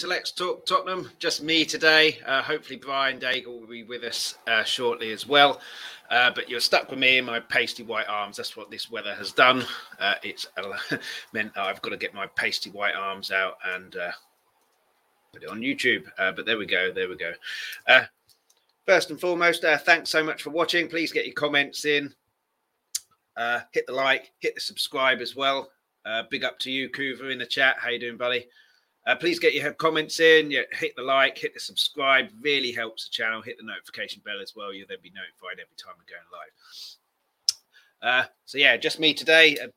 to Let's Talk Tottenham. Just me today. Uh, hopefully, Brian Daigle will be with us uh, shortly as well. Uh, but you're stuck with me in my pasty white arms. That's what this weather has done. Uh, it's meant I've got to get my pasty white arms out and uh, put it on YouTube. Uh, but there we go. There we go. first and foremost, thanks so much for watching. Please get your comments in. hit the like, hit the subscribe as well. big up to you, Kuva, in the chat. How you doing, buddy? Uh, please get your comments in. Yeah, hit the like, hit the subscribe. Really helps the channel. Hit the notification bell as well. You'll then be notified every time we're going live. Uh, so yeah, just me today uh,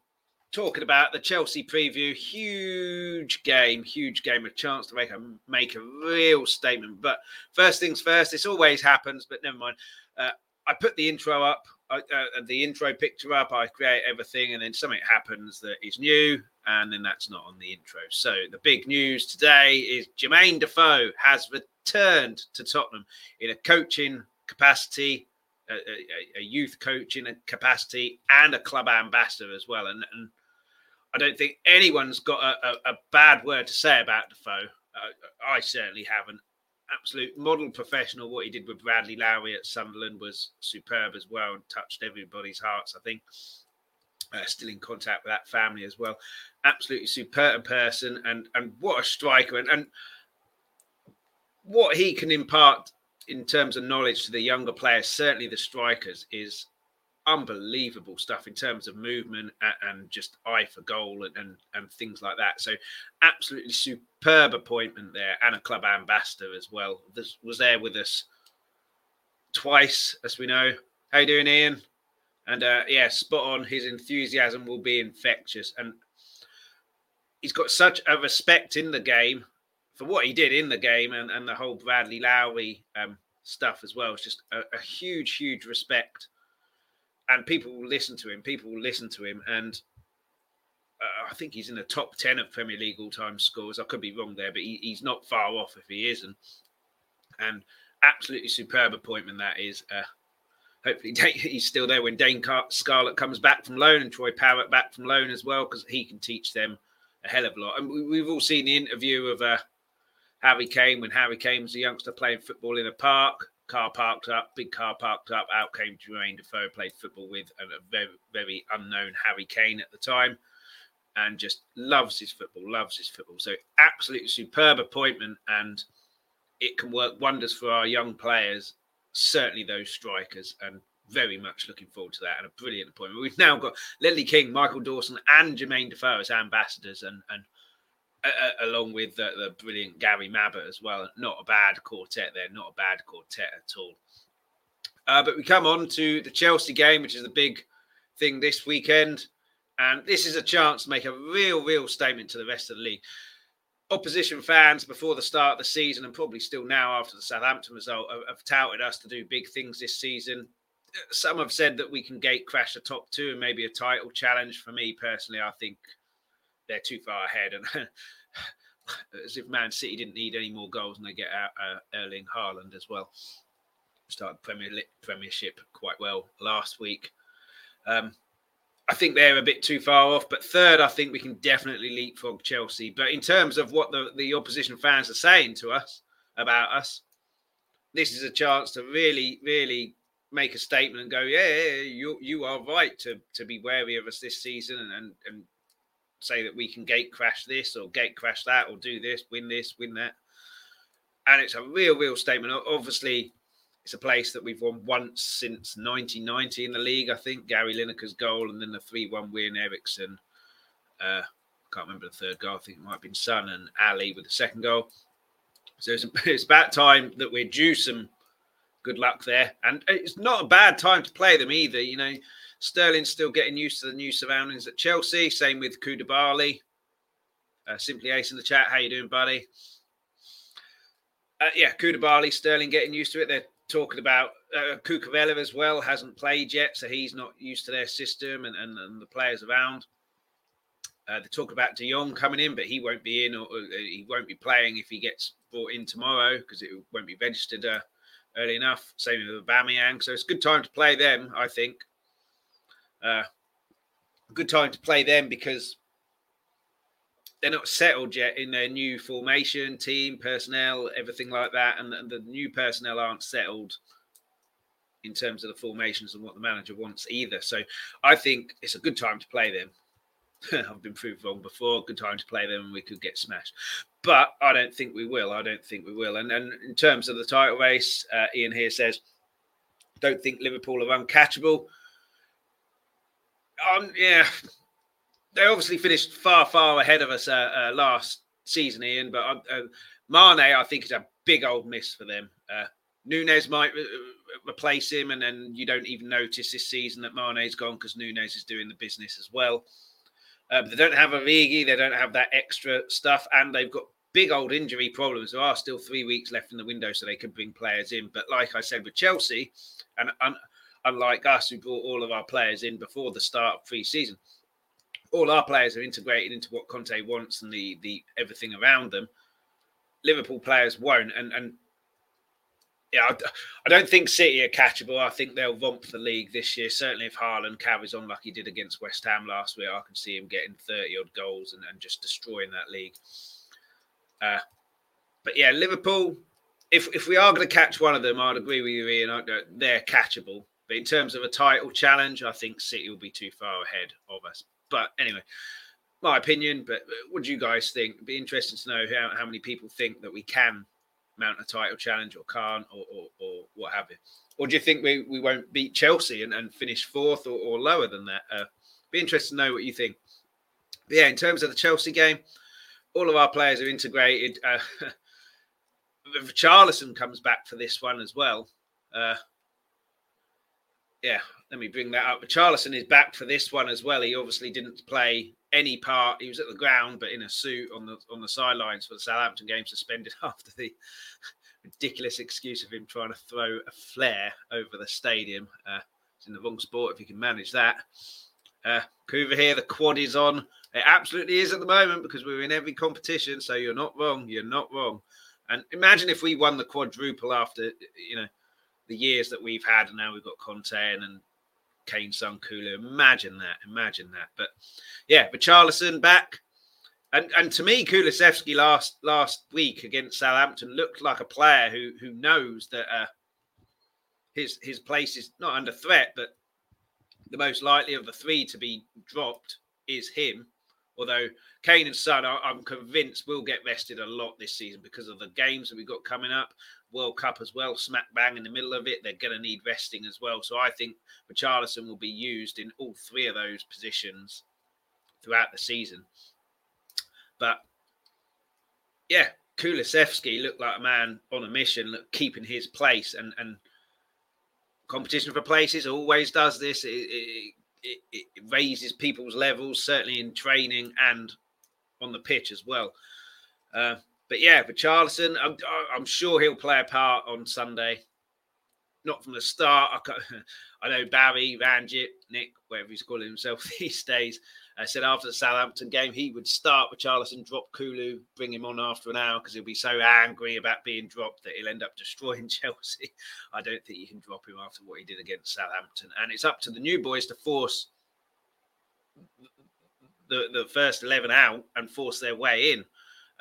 talking about the Chelsea preview. Huge game, huge game. A chance to make a make a real statement. But first things first. This always happens, but never mind. Uh, I put the intro up, uh, the intro picture up. I create everything, and then something happens that is new and then that's not on the intro. So the big news today is Jermaine Defoe has returned to Tottenham in a coaching capacity, a, a, a youth coaching capacity, and a club ambassador as well. And, and I don't think anyone's got a, a, bad word to say about Defoe. Uh, I certainly haven't. Absolute model professional. What he did with Bradley Lowry at Sunderland was superb as well and touched everybody's hearts, I think. Uh, still in contact with that family as well absolutely superb person and and what a striker and, and what he can impart in terms of knowledge to the younger players, certainly the strikers, is unbelievable stuff in terms of movement and, just eye for goal and, and, and things like that. So, absolutely superb appointment there, and a club ambassador as well. This was there with us twice, as we know. How you doing, Ian? And uh, yeah, spot on. His enthusiasm will be infectious, and he's got such a respect in the game for what he did in the game and, and the whole Bradley Lowry um, stuff as well. It's just a, a, huge, huge respect. And people will listen to him. People will listen to him. And uh, I think he's in the top 10 of Premier League all time scores. I could be wrong there, but he, he's not far off if he isn't. And absolutely superb appointment that is. Uh, hopefully he's still there when Dane Scarlett comes back from loan and Troy Parrott back from loan as well, because he can teach them a hell of a lot. And we, have all seen the interview of uh, Harry Kane when Harry Kane was a youngster playing football in a park, car parked up, big car parked up. Out came Jermaine Defoe, played football with a very, very unknown Harry Kane at the time, and just loves his football, loves his football. So absolutely superb appointment, and it can work wonders for our young players. Certainly those strikers, and very much looking forward to that and a brilliant appointment. We've now got Ledley King, Michael Dawson, and Jermaine Defoe as ambassadors, and and uh, along with the, the, brilliant Gary Mabbutt as well. Not a bad quartet there, not a bad quartet at all. Uh, but we come on to the Chelsea game, which is the big thing this weekend, and this is a chance to make a real, real statement to the rest of the league. Opposition fans before the start of the season, and probably still now after the Southampton result, have, have touted us to do big things this season some have said that we can gate crash the top two and maybe a title challenge. For me personally, I think they're too far ahead. And as if Man City didn't need any more goals and they get out uh, Erling Haaland as well. Started Premier Premiership quite well last week. Um, I think they're a bit too far off. But third, I think we can definitely leapfrog Chelsea. But in terms of what the, the opposition fans are saying to us about us, this is a chance to really, really make a statement and go, yeah, yeah, you you are right to to be wary of us this season and, and and say that we can gate crash this or gate crash that or do this, win this, win that. And it's a real, real statement. Obviously, it's a place that we've won once since 1990 in the league. I think Gary Lineker's goal and then the 3 1 win, Eriksen. Uh, can't remember the third goal. I think it might have been Son and Alli with the second goal. So it's, it's about time that we're due some good luck there. And it's not a bad time to play them either. You know, Sterling's still getting used to the new surroundings at Chelsea. Same with Koulibaly. Uh, simply Ace in the chat. How you doing, buddy? Uh, yeah, Koulibaly, Sterling getting used to it. They're talking about uh, as well. Hasn't played yet, so he's not used to their system and, and, and the players around. Uh, they talk about De Jong coming in, but he won't be in or, or, he won't be playing if he gets brought in tomorrow because it won't be registered uh, early enough. Same with Aubameyang. So it's a good time to play them, I think. Uh, good time to play them because they're not settled yet in their new formation, team, personnel, everything like that, and the, the new personnel aren't settled in terms of the formations and what the manager wants either. So I think it's a good time to play them. I've been proved wrong before. Good time to play them, and we could get smashed. But I don't think we will. I don't think we will. And and in terms of the title race, uh, Ian here says, don't think Liverpool are uncatchable. Um, yeah, they obviously finished far, far ahead of us uh, uh, last season, Ian. But uh, Mane, I think, is a big old miss for them. Uh, Nunez might re- replace him, and then you don't even notice this season that Mane's gone because Nunez is doing the business as well. Uh, they don't have a Origi, they don't have that extra stuff, and they've got big old injury problems. There are still three weeks left in the window, so they could bring players in. But like I said with Chelsea, and un- unlike us, who brought all of our players in before the start of pre-season, all our players are integrated into what Conte wants and the the everything around them. Liverpool players won't, and and yeah, I, I don't think City are catchable. I think they'll romp the league this year. Certainly, if Haaland carries on like he did against West Ham last week, I can see him getting thirty odd goals and, and just destroying that league. Uh, but yeah, Liverpool. If if we are going to catch one of them, I'd agree with you, Ian. They're catchable. But in terms of a title challenge, I think City will be too far ahead of us. But anyway, my opinion. But what do you guys think? It'd be interesting to know how, how many people think that we can mount a title challenge or can't or, or, or what have you. Or do you think we, we won't beat Chelsea and, and finish fourth or, or lower than that? Uh, be interested to know what you think. But yeah, in terms of the Chelsea game, all of our players are integrated. Uh, if Richarlison comes back for this one as well. Uh, yeah, let me bring that up. But Richarlison is back for this one as well. He obviously didn't play any part. He was at the ground, but in a suit on the on the sidelines for the Southampton game, suspended after the ridiculous excuse of him trying to throw a flare over the stadium. Uh, it's in the wrong sport if you can manage that. Uh, Kuva here, the quad is on. It absolutely is at the moment because we're in every competition. So you're not wrong. You're not wrong. And imagine if we won the quadruple after you know the years that we've had, and now we've got Conte and Kane, Son, Kulu. Imagine that. Imagine that. But yeah, but Richarlison back. And and to me, Kulusevski last last week against Southampton looked like a player who who knows that uh, his his place is not under threat, but the most likely of the three to be dropped is him. Although Kane and Son, I'm convinced will get rested a lot this season because of the games that we've got coming up. World Cup as well, smack bang in the middle of it. They're going to need resting as well. So I think Richarlison will be used in all three of those positions throughout the season. But yeah, Kulusevski looked like a man on a mission, look, keeping his place, and and competition for places always does this. It, it, it, it raises people's levels, certainly in training and on the pitch as well. Uh, but yeah, for Richarlison, I'm, I'm, sure he'll play a part on Sunday. Not from the start. I, I know Barry, Ranjit, Nick, whatever he's calling himself these days, uh, said after the Southampton game he would start with Richarlison, drop Kulu, bring him on after an hour because he'll be so angry about being dropped that he'll end up destroying Chelsea. I don't think you can drop him after what he did against Southampton. And it's up to the new boys to force the, the first 11 out and force their way in.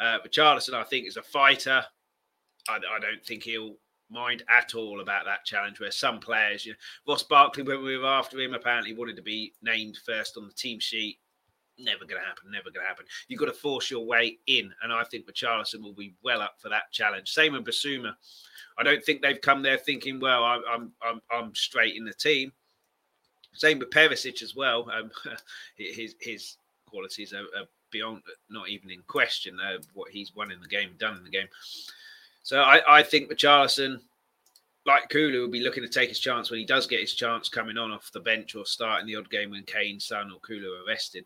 Uh, but Richarlison, I think, is a fighter. I, I, don't think he'll mind at all about that challenge. Where some players, you know, Ross Barkley, when we were after him, apparently wanted to be named first on the team sheet. Never going to happen. Never going to happen. You've got to force your way in, and I think Richarlison will be well up for that challenge. Same with Bissouma. I don't think they've come there thinking, well, I'm I'm I'm, I'm straight in the team. Same with Perisic as well. Um, his his qualities are, are beyond not even in question uh, what he's won in the game, done in the game. So I, I think Richarlison, like Kulu, will be looking to take his chance when he does get his chance coming on off the bench or starting the odd game when Kane, Son, or Kulu are rested.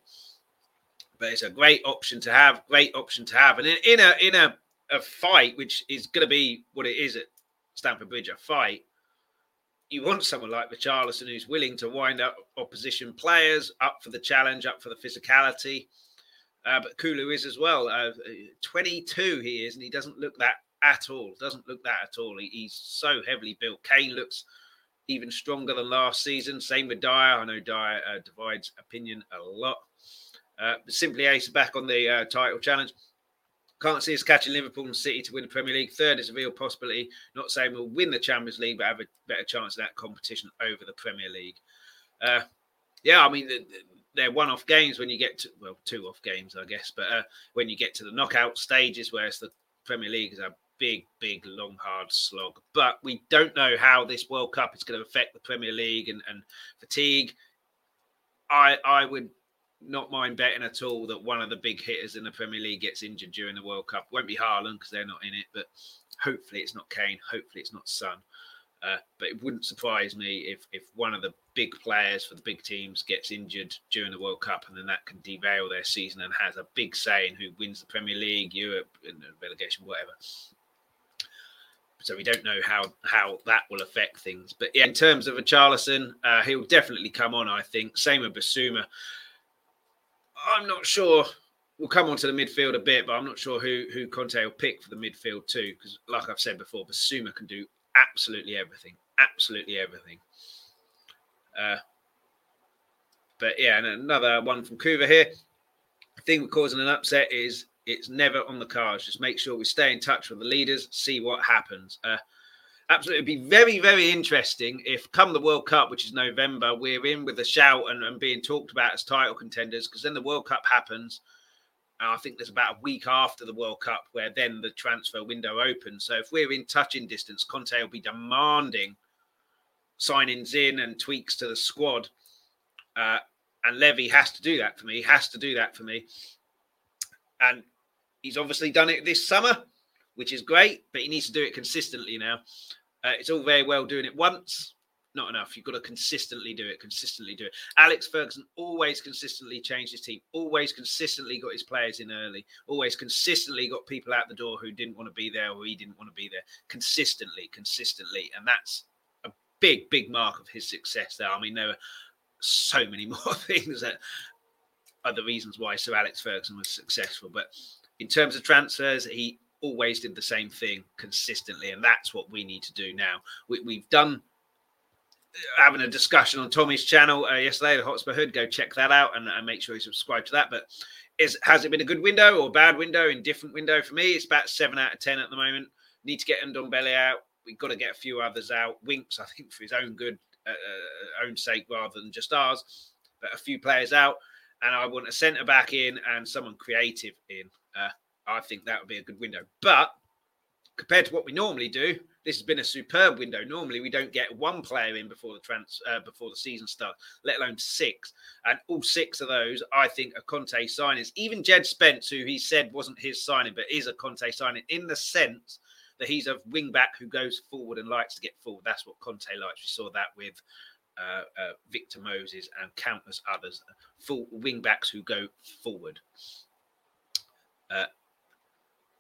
But it's a great option to have, great option to have. And in, in a in a, a fight, which is going to be what it is at Stamford Bridge, a fight, you want someone like Richarlison who's willing to wind up opposition players, up for the challenge, up for the physicality. Uh, but Kulu is as well. Uh, 22 he is, and he doesn't look that at all. Doesn't look that at all. He, he's so heavily built. Kane looks even stronger than last season. Same with Dier. I know Dier uh, divides opinion a lot. Uh, simply Ace back on the uh, title challenge. Can't see us catching Liverpool and City to win the Premier League. Third is a real possibility. Not saying we'll win the Champions League, but have a better chance of that competition over the Premier League. Uh, yeah, I mean, they're one-off games when you get to well, two-off games, I guess. But uh, when you get to the knockout stages, whereas the Premier League is a big, big, long, hard slog. But we don't know how this World Cup is going to affect the Premier League and, and fatigue. I I would not mind betting at all that one of the big hitters in the Premier League gets injured during the World Cup. Won't be Haaland because they're not in it, but hopefully it's not Kane. Hopefully it's not Son. Uh, but it wouldn't surprise me if if one of the big players for the big teams gets injured during the World Cup, and then that can derail their season and has a big say in who wins the Premier League, Europe, and relegation, whatever. So we don't know how how that will affect things. But yeah, in terms of a Richarlison, uh, he'll definitely come on. I think same with Bissouma. I'm not sure. We'll come on to the midfield a bit, but I'm not sure who who Conte will pick for the midfield too. Because, like I've said before, Bissouma can do absolutely everything, absolutely everything. Uh, but yeah, and another one from Kuva here. The thing causing an upset is it's never on the cards. Just make sure we stay in touch with the leaders, see what happens. Uh, absolutely It'd be very, very interesting if come the World Cup, which is November, we're in with a shout and, and being talked about as title contenders, because then the World Cup happens. And I think there's about a week after the World Cup where then the transfer window opens. So if we're in touching distance, Conte will be demanding signings in and tweaks to the squad. Uh, and Levy has to do that for me. He has to do that for me. And he's obviously done it this summer which is great, but he needs to do it consistently now. Uh, it's all very well doing it once, not enough. You've got to consistently do it, consistently do it. Alex Ferguson always consistently changed his team, always consistently got his players in early, always consistently got people out the door who didn't want to be there or he didn't want to be there. Consistently, consistently. And that's big, big mark of his success there. I mean, there are so many more things that are the reasons why Sir Alex Ferguson was successful. But in terms of transfers, he always did the same thing consistently, and that's what we need to do now. We, have done uh, having a discussion on Tommy's channel uh, yesterday, the Hotspur Hood. Go check that out and, and make sure you subscribe to that. But is has it been a good window or bad window? Indifferent window for me. It's about seven out of ten at the moment. Need to get Ndombele out. We've got to get a few others out. Winks, I think, for his own good, uh, uh, own sake, rather than just ours. But a few players out, and I want a centre back in and someone creative in. Uh, I think that would be a good window. But compared to what we normally do, this has been a superb window. Normally, we don't get one player in before the trans uh, before the season starts, let alone six. And all six of those, I think, are Conte signings. Even Jed Spence, who he said wasn't his signing, but is a Conte signing in the sense that he's a wing back who goes forward and likes to get forward. That's what Conte likes. We saw that with uh, uh, Victor Moses and countless others, full wing backs who go forward. Uh,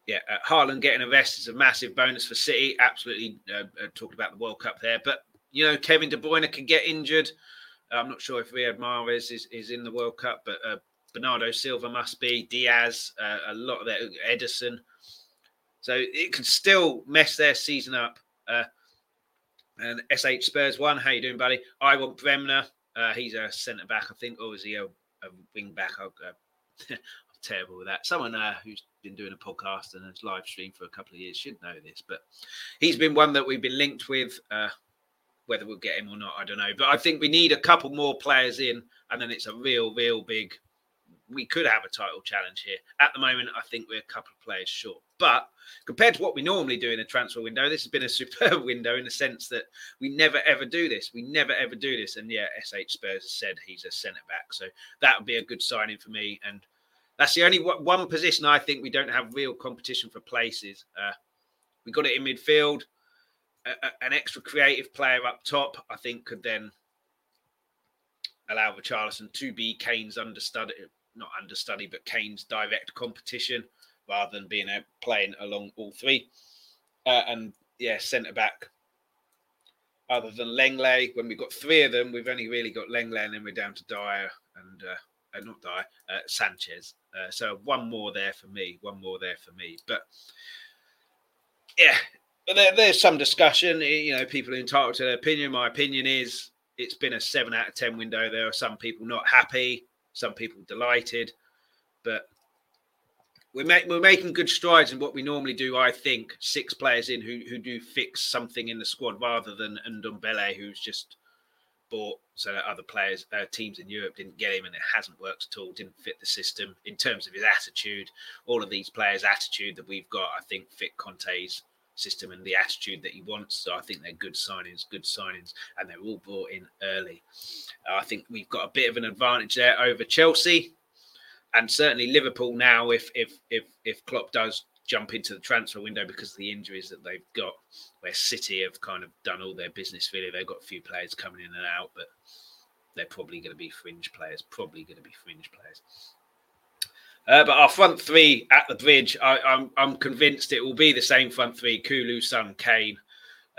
yeah, uh, Haaland getting a vest is a massive bonus for City. Absolutely uh, uh, talked about the World Cup there, but you know Kevin De Bruyne can get injured. I'm not sure if Riyad Mahrez is, is in the World Cup, but uh, Bernardo Silva must be. Dias, uh, a lot of that. Ederson. So it can still mess their season up. Uh, and SH Spurs one, how you doing, buddy? I want Bremer. Uh, he's a centre back, I think, or is he a, a wing back? I'm terrible with that. Someone uh, who's been doing a podcast and has live streamed for a couple of years should know this, but he's been one that we've been linked with. Uh, whether we'll get him or not, I don't know. But I think we need a couple more players in, and then it's a real, real big. We could have a title challenge here. At the moment, I think we're a couple of players short. But compared to what we normally do in a transfer window, this has been a superb window in the sense that we never ever do this. We never ever do this. And yeah, SH Spurs has said he's a centre back. So that would be a good signing for me. And that's the only one position I think we don't have real competition for places. Uh, we got it in midfield. an extra creative player up top, I think, could then allow Richarlison to be Kane's understudy, not understudy, but Kane's direct competition rather than being a, playing along all three. Uh, and yeah, centre back. Other than Lenglet, when we've got three of them, we've only really got Lenglet, and then we're down to Dier and uh, uh, not die, uh, Sanchez. Uh, so one more there for me, one more there for me. But yeah, there, there's some discussion. You know, people are entitled to their opinion. My opinion is it's been a seven out of ten window. There are some people not happy, some people delighted. but we're, make, we're making good strides in what we normally do. I think six players in who who do fix something in the squad rather than Ndombele, who's just bought so other players, uh, teams in Europe didn't get him, and it hasn't worked at all. Didn't fit the system in terms of his attitude. All of these players' attitude that we've got, I think, fit Conte's system and the attitude that he wants. So I think they're good signings, good signings, and they're all brought in early. Uh, I think we've got a bit of an advantage there over Chelsea and certainly Liverpool now, if if if if Klopp does jump into the transfer window because of the injuries that they've got, where City have kind of done all their business really, they've got a few players coming in and out, but they're probably going to be fringe players. Probably going to be fringe players. Uh, but our front three at the bridge, I, am I'm, I'm convinced it will be the same front three: Kulu, Son, Kane.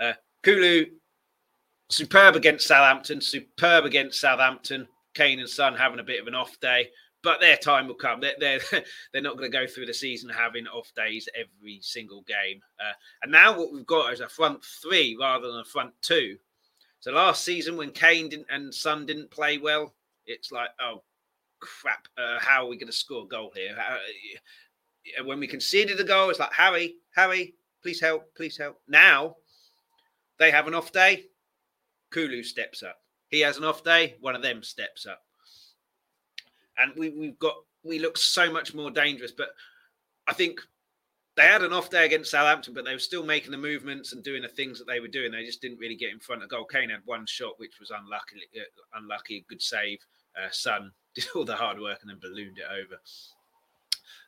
Uh, Kulu, superb against Southampton. Superb against Southampton. Kane and Son having a bit of an off day but their time will come. They're they're, they're not going to go through the season having off days every single game. Uh, and now what we've got is a front three rather than a front two. So last season when Kane didn't and Son didn't play well, it's like oh crap, uh, how are we going to score a goal here? How, when we conceded a goal, it's like Harry, Harry, please help, please help. Now they have an off day. Kulu steps up. He has an off day. One of them steps up and we, we've got we look so much more dangerous. But I think they had an off day against Southampton, but they were still making the movements and doing the things that they were doing. They just didn't really get in front of goal. Kane had one shot, which was unlucky, uh, unlucky, good save. Uh, Son did all the hard work and then ballooned it over.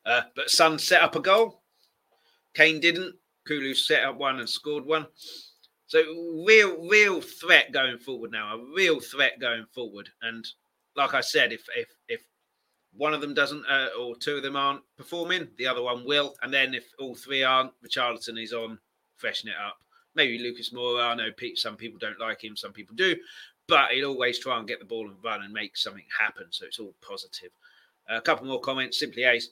Uh, but Son set up a goal. Kane didn't. Kulu set up one and scored one. So real, real threat going forward now. A real threat going forward. And like I said, if if if one of them doesn't uh, or two of them aren't performing, the other one will. And then if all three aren't, Richarlison is on, freshen it up. Maybe Lucas Moura. I know some people don't like him, some people do, but he'll always try and get the ball and run and make something happen. So it's all positive. A couple more comments. Simply Ace.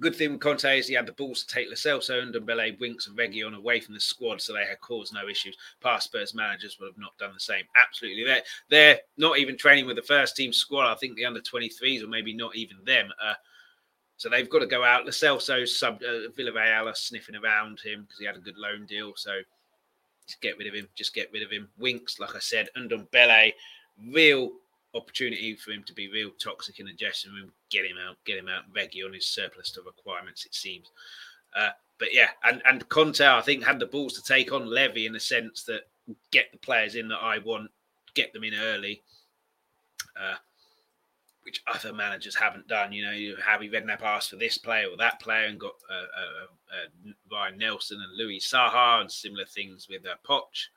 Good thing with Conte is he had the balls to take Lo Celso, and Ndombele, Winks, and Reguilon away from the squad, so they had caused no issues. Past Spurs managers would have not done the same. Absolutely, they're they're not even training with the first team squad. I think the under 23s, or maybe not even them. Uh, so they've got to go out. Lo Celso, sub uh, Villarreal are sniffing around him because he had a good loan deal. So just get rid of him. Just get rid of him. Winks, like I said, and Ndombele, real opportunity for him to be real toxic in the dressing room. Get him out, get him out. Reguilon his surplus to requirements, it seems. Uh, but yeah, and and Conte, I think, had the balls to take on Levy in the sense that get the players in that I want, get them in early, uh, which other managers haven't done. You know, you Harry Redknapp asked for this player or that player and got uh, uh, uh Ryan Nelsen and Louis Saha and similar things with uh, Poch.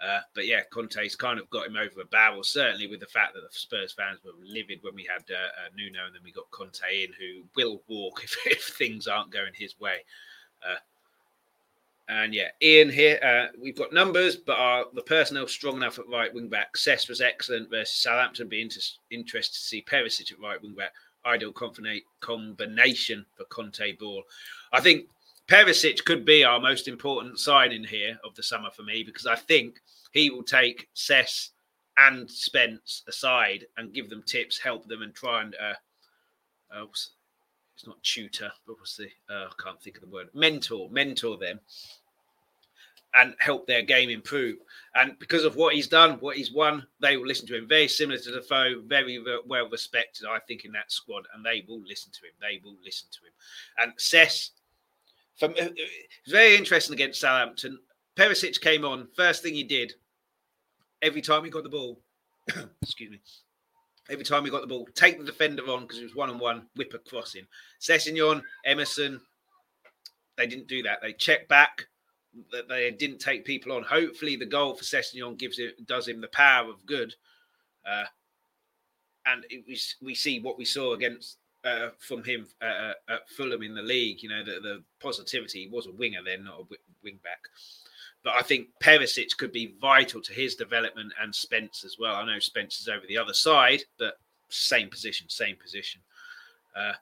Uh, but yeah, Conte's kind of got him over a barrel, certainly with the fact that the Spurs fans were livid when we had uh, uh, Nuno and then we got Conte in, who will walk if, if things aren't going his way. Uh, and yeah, Ian here, uh, we've got numbers, but are the personnel strong enough at right wing back? Cess was excellent versus Southampton. Be inter- interested to see Perisic at right wing back. Ideal combination for Conte ball. I think Perisic could be our most important signing here of the summer for me because I think he will take Cess and Spence aside and give them tips, help them, and try and uh, uh it's not tutor, but what's the uh, I can't think of the word mentor, mentor them and help their game improve. And because of what he's done, what he's won, they will listen to him. Very similar to Defoe, very well respected, I think, in that squad, and they will listen to him. They will listen to him. And Cess from, very interesting against Southampton. Perisic came on. First thing he did, every time he got the ball, excuse me, every time he got the ball, take the defender on because it was one on one, whip a crossing. Sessegnon, Emerson, they didn't do that. They checked back. That they didn't take people on. Hopefully, the goal for Sessegnon gives it does him the power of good. Uh, and it, we we see what we saw against uh, from him uh, uh, at Fulham in the league. You know, the, the positivity. He was a winger then, not a wing back. But I think Perisic could be vital to his development and Spence as well. I know Spence is over the other side, but same position, same position. Uh,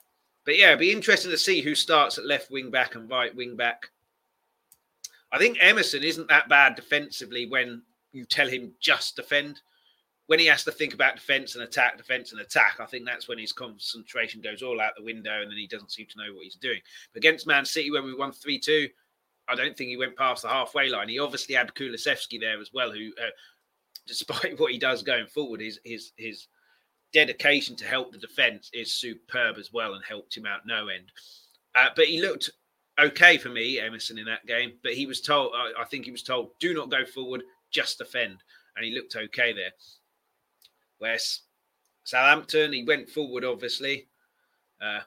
but yeah, it'd be interesting to see who starts at left wing back and right wing back. I think Emerson isn't that bad defensively when you tell him just defend. When he has to think about defense and attack, defense and attack, I think that's when his concentration goes all out the window and then he doesn't seem to know what he's doing. But against Man City, when we won 3 2, I don't think he went past the halfway line. He obviously had Kulusevski there as well, who, uh, despite what he does going forward, his, his, his dedication to help the defense is superb as well and helped him out no end. Uh, but he looked okay for me, Emerson, in that game. But he was told, I, I think he was told, do not go forward, just defend. And he looked okay there. Whereas Southampton, he went forward, obviously, uh,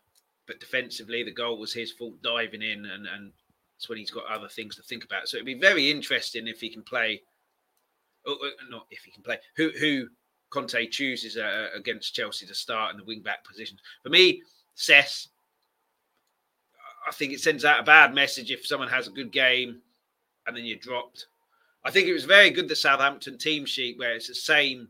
but defensively, the goal was his fault diving in, and, and it's when he's got other things to think about. So it'd be very interesting if he can play, or, or not if he can play, who who Conte chooses uh, against Chelsea to start in the wing back position. For me, Cess, I think it sends out a bad message if someone has a good game and then you're dropped. I think it was very good the Southampton team sheet where it's the same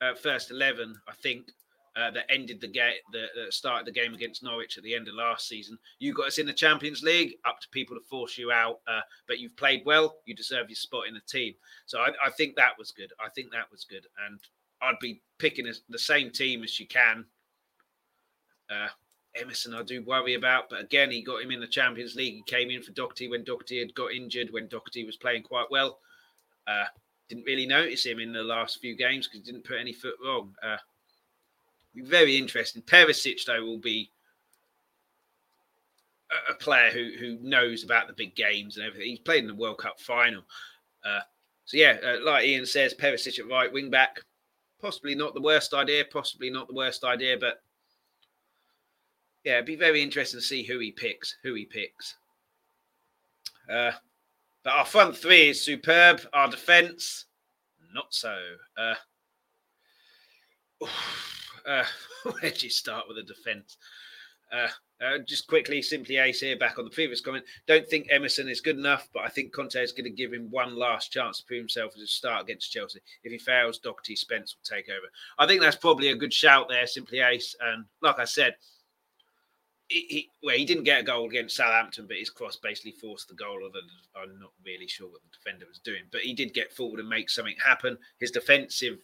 uh, first eleven, I think, uh, that ended the game, the, the start of the game against Norwich at the end of last season. You got us in the Champions League, up to people to force you out, uh, but you've played well. You deserve your spot in the team. So I, I, think that was good. I think that was good, and I'd be picking a, the same team as you can. Uh, Emerson, I do worry about, but again, he got him in the Champions League. He came in for Doherty when Doherty had got injured, when Doherty was playing quite well. Didn't really notice him in the last few games because he didn't put any foot wrong. Uh, very interesting. Perisic, though, will be a, a, player who who knows about the big games and everything. He's played in the World Cup final. Uh, so, yeah, uh, like Ian says, Perisic at right wing back. Possibly not the worst idea. Possibly not the worst idea, but yeah, it'd be very interesting to see who he picks. Who he picks. Uh, but our front three is superb. Our defence, not so. Uh, uh, where do you start with the defence? Uh, uh, just quickly, simply ace here back on the previous comment. Don't think Emerson is good enough, but I think Conte is going to give him one last chance to prove himself as a start against Chelsea. If he fails, Doherty Spence will take over. I think that's probably a good shout there, simply ace. And like I said, he, well, he didn't get a goal against Southampton, but his cross basically forced the goal. Although I'm not really sure what the defender was doing, but he did get forward and make something happen. His defensive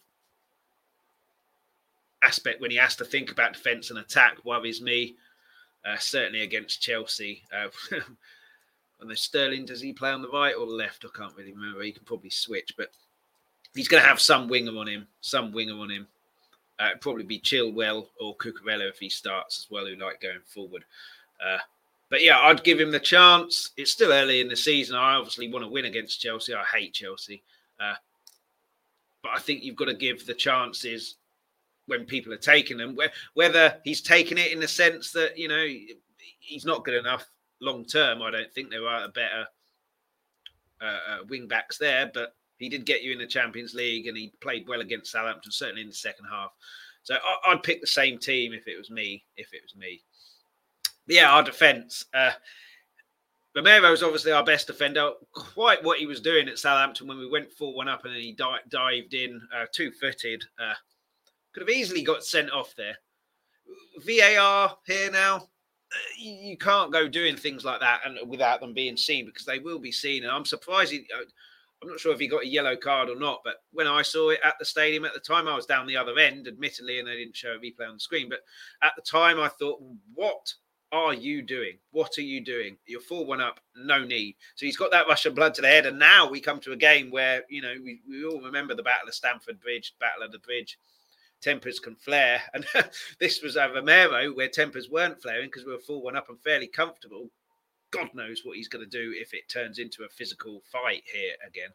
aspect, when he has to think about defence and attack, worries me. Uh, certainly against Chelsea. Uh, and then Sterling, does he play on the right or left? I can't really remember. He can probably switch, but he's going to have some winger on him. Some winger on him. Uh, probably be Chilwell or Cucurella if he starts as well, who like going forward. Uh, but yeah, I'd give him the chance. It's still early in the season. I obviously want to win against Chelsea. I hate Chelsea. Uh, but I think you've got to give the chances when people are taking them. Whether he's taking it in the sense that, you know, he's not good enough long term, I don't think there are better uh, uh, wing backs there. But he did get you in the Champions League and he played well against Southampton, certainly in the second half. So I, would pick the same team if it was me. If it was me. But yeah, our defence. Uh, Romero's obviously our best defender. Quite what he was doing at Southampton when we went 4 1 up and then he di- dived in uh, two footed. Uh, could have easily got sent off there. VAR here now. Uh, you can't go doing things like that and without them being seen because they will be seen. And I'm surprised he, uh, I'm not sure if he got a yellow card or not, but when I saw it at the stadium at the time, I was down the other end, admittedly, and they didn't show a replay on the screen. But at the time, I thought, what are you doing? What are you doing? You're 4 1 up, no need. So he's got that rush of blood to the head. And now we come to a game where, you know, we, we all remember the Battle of Stamford Bridge, Battle of the Bridge. Tempers can flare. And this was a Romero where tempers weren't flaring because we were 4 1 up and fairly comfortable. God knows what he's going to do if it turns into a physical fight here again.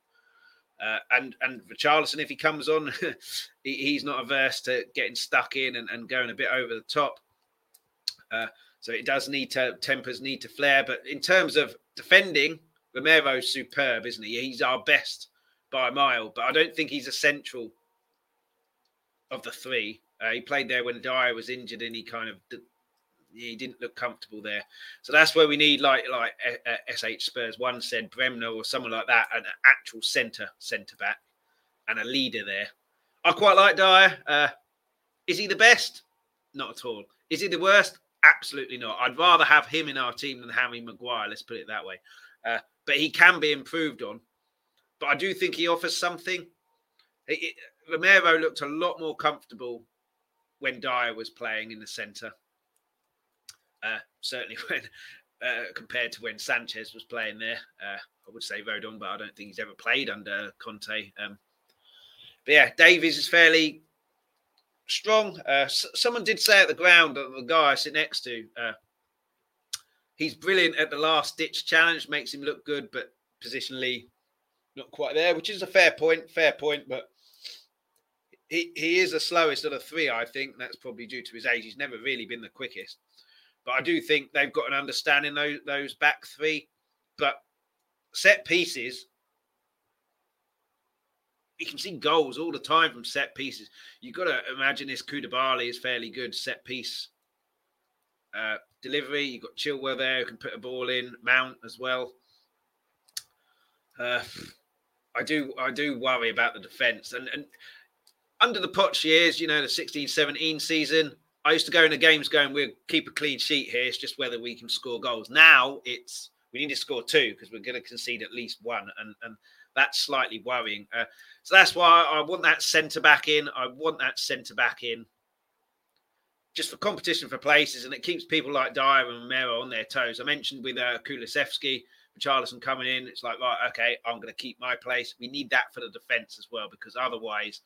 Uh, and and Richarlison, if he comes on, he, he's not averse to getting stuck in and, and going a bit over the top. Uh, so it does need to tempers need to flare. But in terms of defending, Romero's superb, isn't he? He's our best by a mile. But I don't think he's a central of the three. Uh, he played there when Dier was injured, and he kind of he didn't look comfortable there. So that's where we need like like SH uh, Spurs one said Bremer or someone like that, an actual centre centre back and a leader there. I quite like Dier. Uh, is he the best? Not at all. Is he the worst? Absolutely not. I'd rather have him in our team than Harry Maguire. Let's put it that way. Uh, but he can be improved on. But I do think he offers something. It, it, Romero looked a lot more comfortable when Dier was playing in the centre. Uh, certainly when uh, compared to when Sanchez was playing there. Uh, I would say Rodon, but I don't think he's ever played under Conte. Um, but yeah, Davies is fairly strong. Uh, s- someone did say at the ground, that the guy I sit next to, uh, he's brilliant at the last ditch challenge, makes him look good, but positionally not quite there, which is a fair point. Fair point, but he, he is the slowest of the three, I think. That's probably due to his age. He's never really been the quickest. But I do think they've got an understanding those those back three. But set pieces, you can see goals all the time from set pieces. You've got to imagine this Koulibaly is fairly good set piece uh, delivery. You've got Chilwell there who can put a ball in, Mount as well. Uh, I do I do worry about the defence and and under the Poch years, you know, the 16-17 season, I used to go into games going, we'll keep a clean sheet here. It's just whether we can score goals. Now it's we need to score two because we're going to concede at least one, and and that's slightly worrying. Uh, so that's why I want that centre back in. I want that centre back in just for competition for places, and it keeps people like Dier and Romero on their toes. I mentioned with uh, Kulusevski, Richarlison coming in, it's like right, okay, I'm going to keep my place. We need that for the defence as well because otherwise,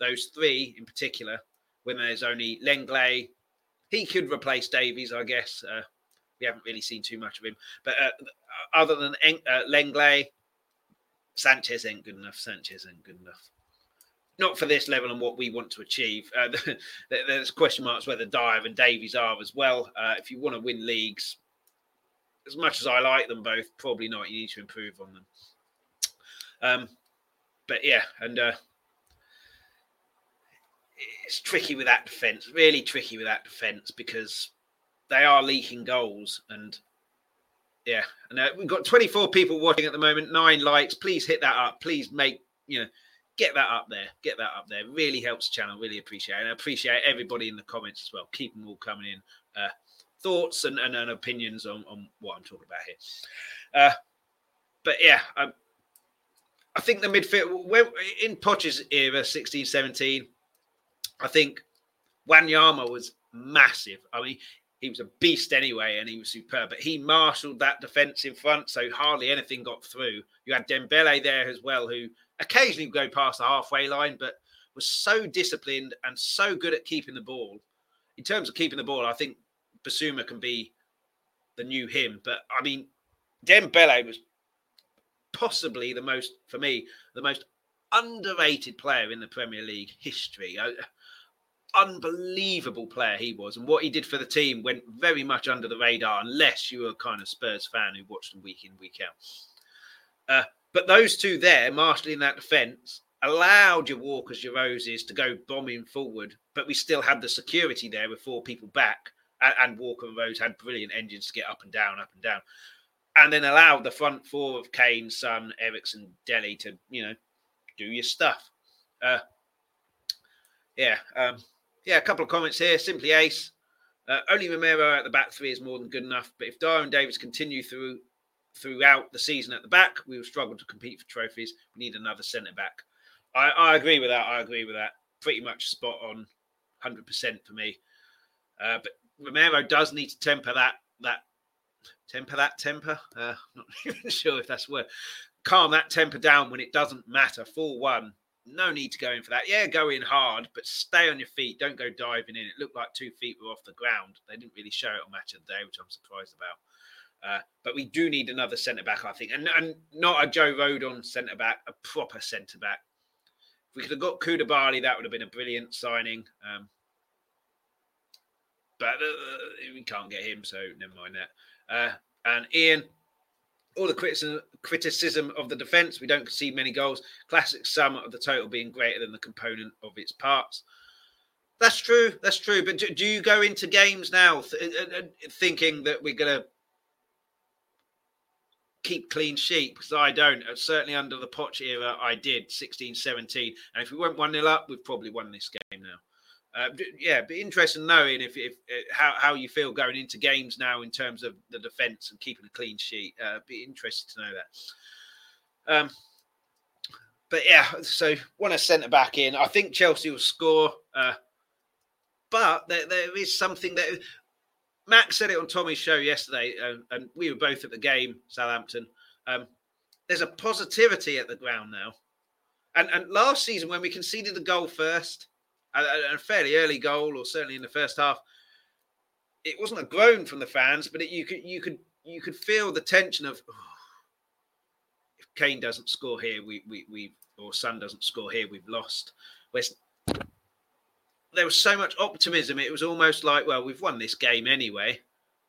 those three in particular, when there's only Lenglet, he could replace Davies, I guess. Uh, we haven't really seen too much of him. But uh, other than uh, Lenglet, Sanchez ain't good enough. Sanchez ain't good enough. Not for this level and what we want to achieve. Uh, there's question marks whether Dier and Davies are as well. Uh, if you want to win leagues, as much as I like them both, probably not. You need to improve on them. Um, but yeah, and uh, it's tricky with that defense. Really tricky with that defense because they are leaking goals and yeah and uh, we've got 24 people watching at the moment nine likes. Please hit that up. Please make you know get that up there get that up there. Really helps the channel. Really appreciate it. And i appreciate everybody in the comments as well. Keep them all coming in uh, thoughts and, and, and, opinions on, on what i'm talking about here. Uh, but yeah um, i think the midfield in Poch's era 16 17 i think wanyama was massive i mean he was a beast anyway, and he was superb. But he marshalled that defence in front, so hardly anything got through. You had Dembele there as well, who occasionally would go past the halfway line, but was so disciplined and so good at keeping the ball. In terms of keeping the ball, I think Bissouma can be the new him. But I mean, Dembele was possibly the most, for me, the most underrated player in the Premier League history unbelievable player he was, and what he did for the team went very much under the radar, unless you were a kind of Spurs fan who watched them week in, week out. Uh, but those two there, marshalling that defence, allowed your Walkers, your Roses to go bombing forward, but we still had the security there with four people back, and, and Walker and Rose had brilliant engines to get up and down, up and down, and then allowed the front four of Kane, Son, Eriksen, Dele to you know do your stuff. Uh, yeah, um, yeah, a couple of comments here. Simply ace. Uh, only Romero at the back three is more than good enough. But if Dier and Davies continue through throughout the season at the back, we will struggle to compete for trophies. We need another centre back. I, I agree with that. I agree with that. Pretty much spot on, hundred percent for me. Uh, but Romero does need to temper that that temper that temper. Uh, not even sure if that's word. Calm that temper down when it doesn't matter. Four one no need to go in for that. Yeah, go in hard, but stay on your feet. Don't go diving in. It looked like two feet were off the ground. They didn't really show it on match of the day, which I'm surprised about. Uh, but we do need another centre back, I think, and, and not a Joe Rodon centre back, a proper centre back. If we could have got Koulibaly, that would have been a brilliant signing. Um, but uh, we can't get him, so never mind that. Uh, and Ian, all the criticism, criticism of the defence. We don't concede many goals. Classic sum of the total being greater than the component of its parts. That's true. That's true. But do, do you go into games now th- uh, uh, thinking that we're going to keep clean sheet? Because I don't. Uh, certainly under the Poch era, I did 16 17. And if we went 1 0 up, we've probably won this game now. Uh, yeah, be interested in knowing if, if, if, how how you feel going into games now in terms of the defence and keeping a clean sheet. Uh, be interested to know that. Um, but yeah, so want a centre back in. I think Chelsea will score, uh, but there, there is something that Max said it on Tommy's show yesterday, uh, and we were both at the game, Southampton. Um, there's a positivity at the ground now, and and last season when we conceded the goal first, a, a fairly early goal, or certainly in the first half, it wasn't a groan from the fans, but it, you could you could you could feel the tension of. Oh, if Kane doesn't score here, we we we or Son doesn't score here, we've lost. There was so much optimism. It was almost like, well, we've won this game anyway.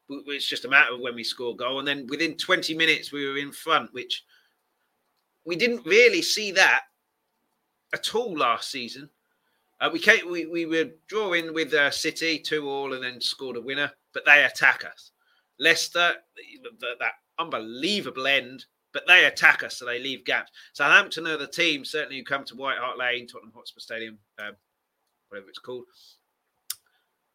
It's just a matter of when we score goal. And then within 20 minutes, we were in front, which we didn't really see that at all last season. Uh, we came, we, we were drawing with uh, City two all and then scored a winner, but they attack us. Leicester, that, that unbelievable end but they attack us, so they leave gaps. Southampton are the team, certainly, who come to White Hart Lane, Tottenham Hotspur Stadium, um, whatever it's called.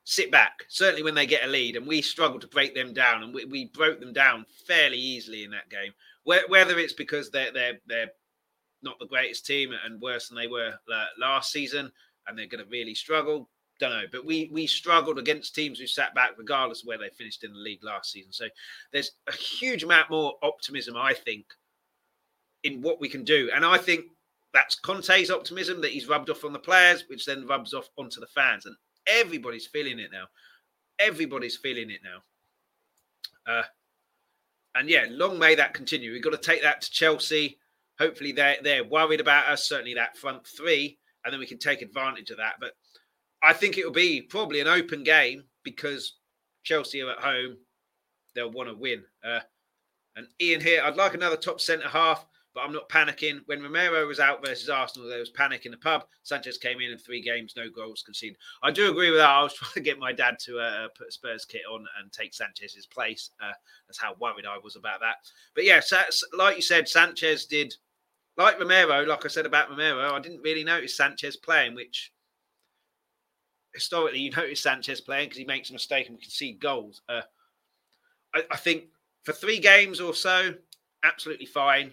Sit back, certainly when they get a lead, and we struggle to break them down, and we, we broke them down fairly easily in that game. Whether it's because they're they're they're not the greatest team and worse than they were uh, last season, and they're going to really struggle, don't know, but we we struggled against teams who sat back, regardless of where they finished in the league last season. So there's a huge amount more optimism, I think, in what we can do, and I think that's Conte's optimism that he's rubbed off on the players, which then rubs off onto the fans, and everybody's feeling it now. Everybody's feeling it now. Uh, and yeah, long may that continue. We've got to take that to Chelsea. Hopefully, they're they're worried about us. Certainly, that front three, and then we can take advantage of that. But I think it will be probably an open game because Chelsea are at home. They'll want to win. Uh, and Ian here, I'd like another top centre half, but I'm not panicking. When Romero was out versus Arsenal, there was panic in the pub. Sanchez came in in three games, no goals conceded. I do agree with that. I was trying to get my dad to uh, put a Spurs kit on and take Sanchez's place. Uh, that's how worried I was about that. But yeah, like you said, Sanchez did, like Romero, like I said about Romero, I didn't really notice Sanchez playing, which historically you notice Sanchez playing because he makes a mistake and we can see goals. Uh, I, I, think for three games or so, absolutely fine.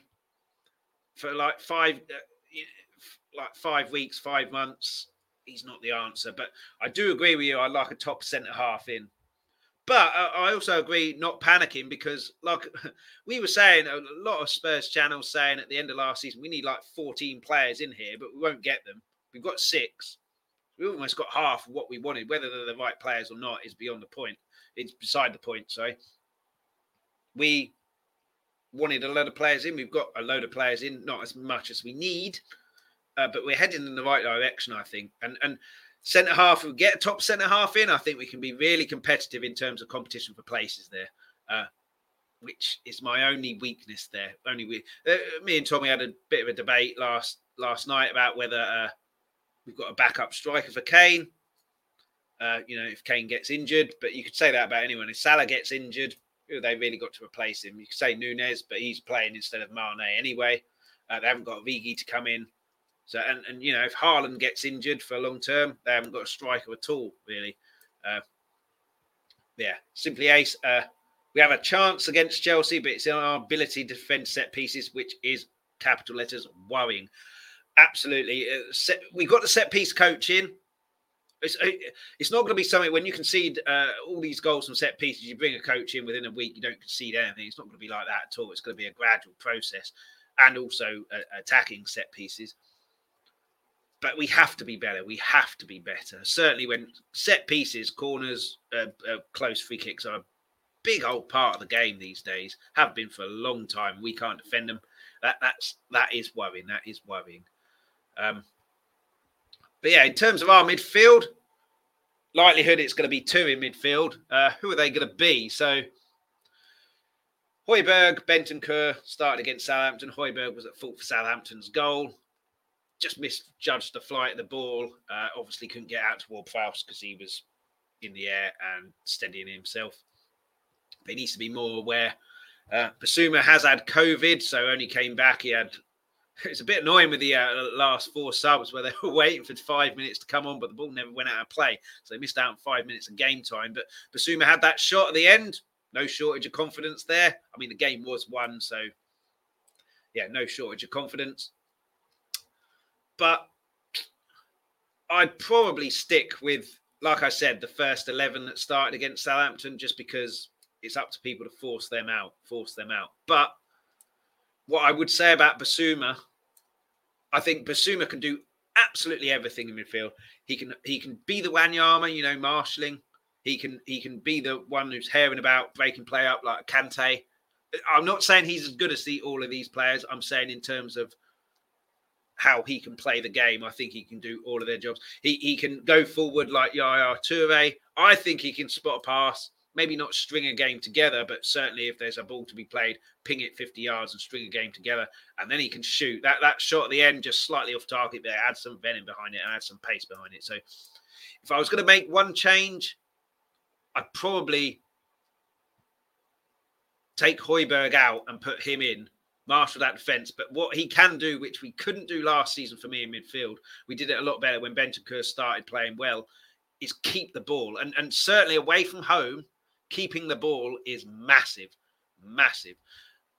For like five, uh, like five weeks, five months, he's not the answer. But I do agree with you. I like a top centre half in. But I also agree not panicking because, like we were saying, a lot of Spurs channels saying at the end of last season, we need like 14 players in here, but we won't get them. We've got six we almost got half of what we wanted. Whether they're the right players or not is beyond the point. It's beside the point. Sorry. We wanted a load of players in. We've got a load of players in, not as much as we need, uh, but we're heading in the right direction, I think. And and centre half, we get a top centre half in, I think we can be really competitive in terms of competition for places there. Uh, which is my only weakness there. Only we, uh, me and Tommy had a bit of a debate last last night about whether uh, We've got a backup striker for Kane. Uh, you know, if Kane gets injured, but you could say that about anyone. If Salah gets injured, they really got to replace him. You could say Nunez, but he's playing instead of Mane anyway. Uh, they haven't got Vigi to come in. So, and, and you know, if Haaland gets injured for long term, they haven't got a striker at all, really. Uh, yeah, simply ace. Uh, we have a chance against Chelsea, but it's in our ability to defend set pieces, which is capital letters worrying absolutely. Uh, we got the set piece coaching. It's, uh, it's not going to be something when you concede uh, all these goals from set pieces, you bring a coach in within a week, you don't concede anything. It's not going to be like that at all. It's going to be a gradual process and also uh, attacking set pieces. But we have to be better. We have to be better. Certainly, when set pieces, corners, uh, uh, close free kicks are a big old part of the game these days. Have been for a long time. We can't defend them. That that's that is worrying. That is worrying. Um, but yeah, in terms of our midfield, likelihood it's going to be two in midfield. Uh, who are they going to be? So Højbjerg, Bentancur started against Southampton. Højbjerg was at fault for Southampton's goal. Just misjudged the flight of the ball. Uh, obviously couldn't get out to Ward-Prowse because he was in the air and steadying himself. But he needs to be more aware. Uh, Bissouma has had COVID, so only came back. He had it's a bit annoying with the uh, last four subs where they were waiting for five minutes to come on, but the ball never went out of play. So they missed out on five minutes of game time. But Bissouma had that shot at the end. No shortage of confidence there. I mean, the game was won. So, yeah, no shortage of confidence. But I'd probably stick with, like I said, the first 11 that started against Southampton, just because it's up to people to force them out, force them out. But what I would say about Bissouma, I think Bissouma can do absolutely everything in midfield. He can he can be the Wanyama, you know, marshalling. He can he can be the one who's hearing about, breaking play up like Kante. I'm not saying he's as good as the, all of these players. I'm saying in terms of how he can play the game, I think he can do all of their jobs. He he can go forward like Yaya Toure. I think he can spot a pass maybe not string a game together, but certainly if there's a ball to be played, ping it 50 yards and string a game together, and then he can shoot. That that shot at the end just slightly off target, but add some venom behind it and add some pace behind it. So if I was going to make one change, I'd probably take Højbjerg out and put him in, marshal that defence. But what he can do, which we couldn't do last season for me in midfield, we did it a lot better when Bentancur started playing well, is keep the ball. And, and certainly away from home, keeping the ball is massive, massive.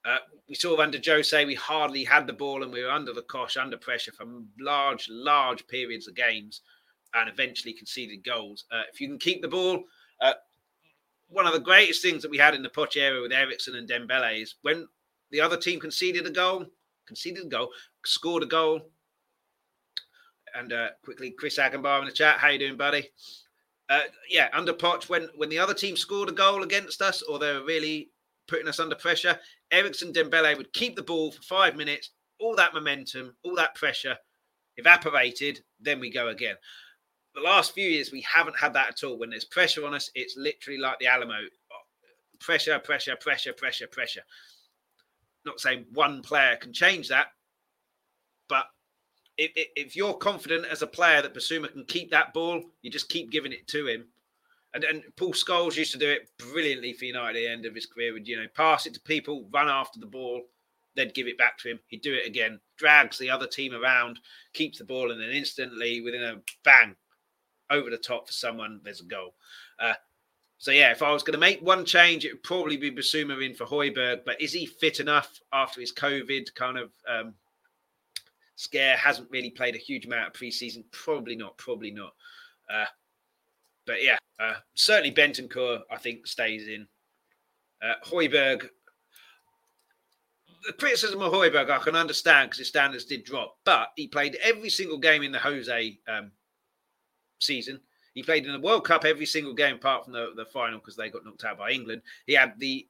Uh, we saw under Jose, we hardly had the ball and we were under the cosh, under pressure for large, large periods of games and eventually conceded goals. Uh, if you can keep the ball, uh, one of the greatest things that we had in the Poch era with Eriksen and Dembele is when the other team conceded a goal, conceded a goal, scored a goal. And uh, quickly, Chris Agenbar in the chat. How you doing, buddy? uh, yeah, under Poch, when when the other team scored a goal against us or they were really putting us under pressure, Eriksen Dembele would keep the ball for five minutes, all that momentum, all that pressure evaporated, then we go again. The last few years, we haven't had that at all. When there's pressure on us, it's literally like the Alamo pressure, pressure, pressure, pressure, pressure. Not saying one player can change that, but if, if you're confident as a player that Bissouma can keep that ball, you just keep giving it to him. And, and Paul Scholes used to do it brilliantly for United at the end of his career. Would you know pass it to people, run after the ball, they'd give it back to him. He'd do it again, drags the other team around, keeps the ball, and then instantly, within a bang, over the top for someone, there's a goal. Uh, so yeah, if I was going to make one change, it would probably be Bissouma in for Højbjerg. But is he fit enough after his COVID kind of um, Scare hasn't really played a huge amount of preseason. Probably not. Probably not. Uh, but yeah, uh, certainly Bentancur, I think, stays in. Uh, Højbjerg, the criticism of Højbjerg, I can understand because his standards did drop, but he played every single game in the Jose um, season. He played in the World Cup every single game apart from the, the final because they got knocked out by England. He had the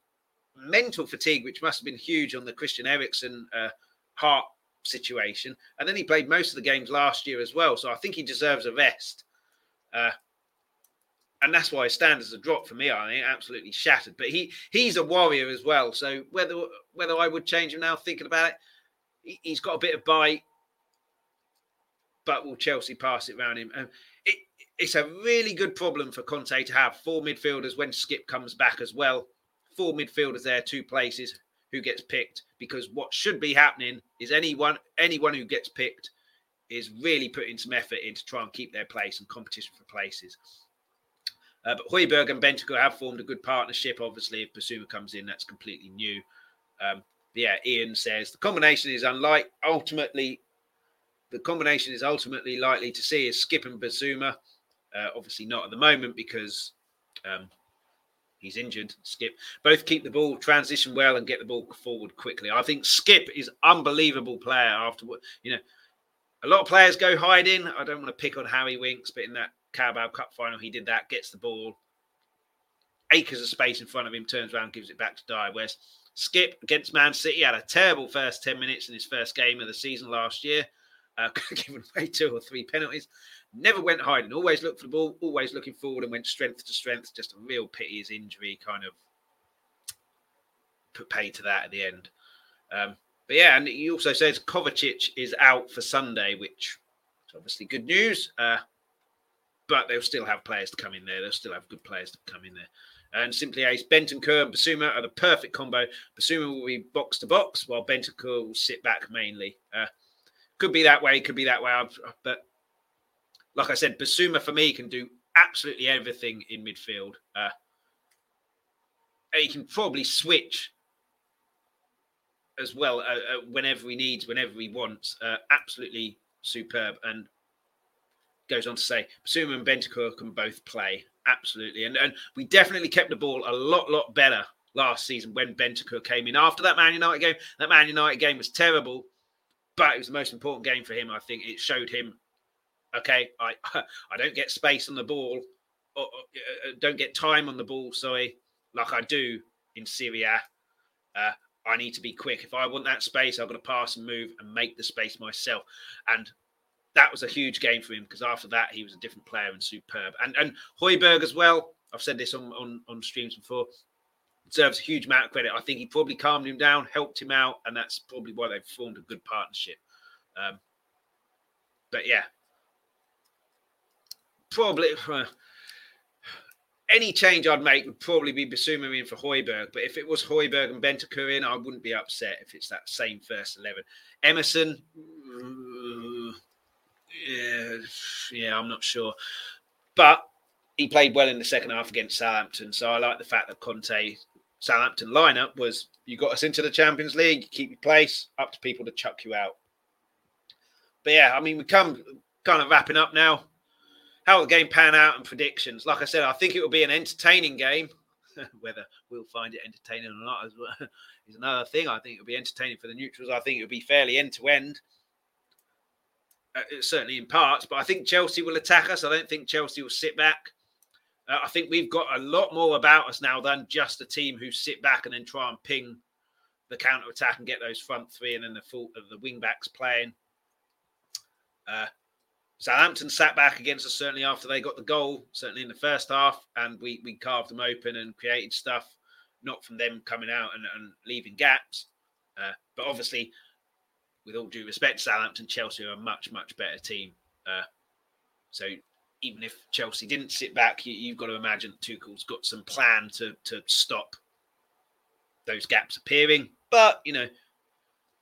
mental fatigue, which must have been huge on the Christian Eriksen uh, heart situation. And then he played most of the games last year as well. So I think he deserves a rest. Uh, and that's why his standards have dropped for me. I think absolutely shattered. But he he's a warrior as well. So whether whether I would change him now, thinking about it, he, he's got a bit of bite. But will Chelsea pass it around him? It, it's a really good problem for Conte to have four midfielders when Skip comes back as well. Four midfielders there, two places who gets picked because what should be happening is anyone anyone who gets picked is really putting some effort in to try and keep their place and competition for places. Uh, but Højbjerg and Bentancur have formed a good partnership. Obviously, if Bissouma comes in, that's completely new. Um, yeah, Ian says the combination is unlike ultimately. The combination is ultimately likely to see is Skip and Bissouma. Uh, obviously, not at the moment because um, He's injured. Skip. Both keep the ball, transition well, and get the ball forward quickly. I think Skip is unbelievable player. After what you know, a lot of players go hiding. I don't want to pick on Harry Winks, but in that Carabao Cup final, he did that. Gets the ball, acres of space in front of him, turns around, gives it back to Dier. Whereas Skip against Man City had a terrible first ten minutes in his first game of the season last year, uh, given away two or three penalties. Never went hiding, always looked for the ball, always looking forward and went strength to strength. Just a real pity his injury kind of put pay to that at the end. Um, but yeah, and he also says Kovacic is out for Sunday, which is obviously good news. Uh, but they'll still have players to come in there. They'll still have good players to come in there. And simply Ace, Bentancur and Bissouma are the perfect combo. Bissouma will be box to box, while Bentancur will sit back mainly. Uh, could be that way, could be that way. But like I said, Bissouma for me can do absolutely everything in midfield. Uh, he can probably switch as well uh, uh, whenever he needs, whenever he wants. Uh, absolutely superb. And goes on to say, Bissouma and Bentancur can both play. Absolutely. And, and we definitely kept the ball a lot, lot better last season when Bentancur came in. After that Man United game, that Man United game was terrible, but it was the most important game for him. I think it showed him, okay, I I don't get space on the ball, or, or uh, don't get time on the ball, sorry, like I do in Serie A. Uh, I need to be quick. If I want that space, I've got to pass and move and make the space myself. And that was a huge game for him because after that he was a different player and superb. And and Højbjerg as well. I've said this on on, on streams before. Deserves a huge amount of credit. I think he probably calmed him down, helped him out, and that's probably why they've formed a good partnership. Um, but yeah, probably uh, any change I'd make would probably be Bissouma in for Højbjerg. But if it was Højbjerg and Bentancur in, I wouldn't be upset if it's that same first eleven. Emerson, yeah, yeah, I'm not sure. But he played well in the second half against Southampton. So I like the fact that Conte Southampton lineup was you got us into the Champions League, you keep your place, up to people to chuck you out. But yeah, I mean, we come kind of wrapping up now. How will the game pan out and predictions? Like I said, I think it will be an entertaining game. Whether we'll find it entertaining or not is another thing. I think it'll be entertaining for the neutrals. I think it'll be fairly end to end uh, certainly in parts. But I think Chelsea will attack us. I don't think Chelsea will sit back. Uh, I think we've got a lot more about us now than just a team who sit back and then try and ping the counter attack and get those front three and then the full of the wing backs playing. Uh, Southampton sat back against us certainly after they got the goal, certainly in the first half, and we we carved them open and created stuff, not from them coming out and, and leaving gaps. Uh, but obviously, with all due respect, Southampton, Chelsea are a much, much better team. Uh, so even if Chelsea didn't sit back, you, have got to imagine Tuchel's got some plan to to stop those gaps appearing. But you know,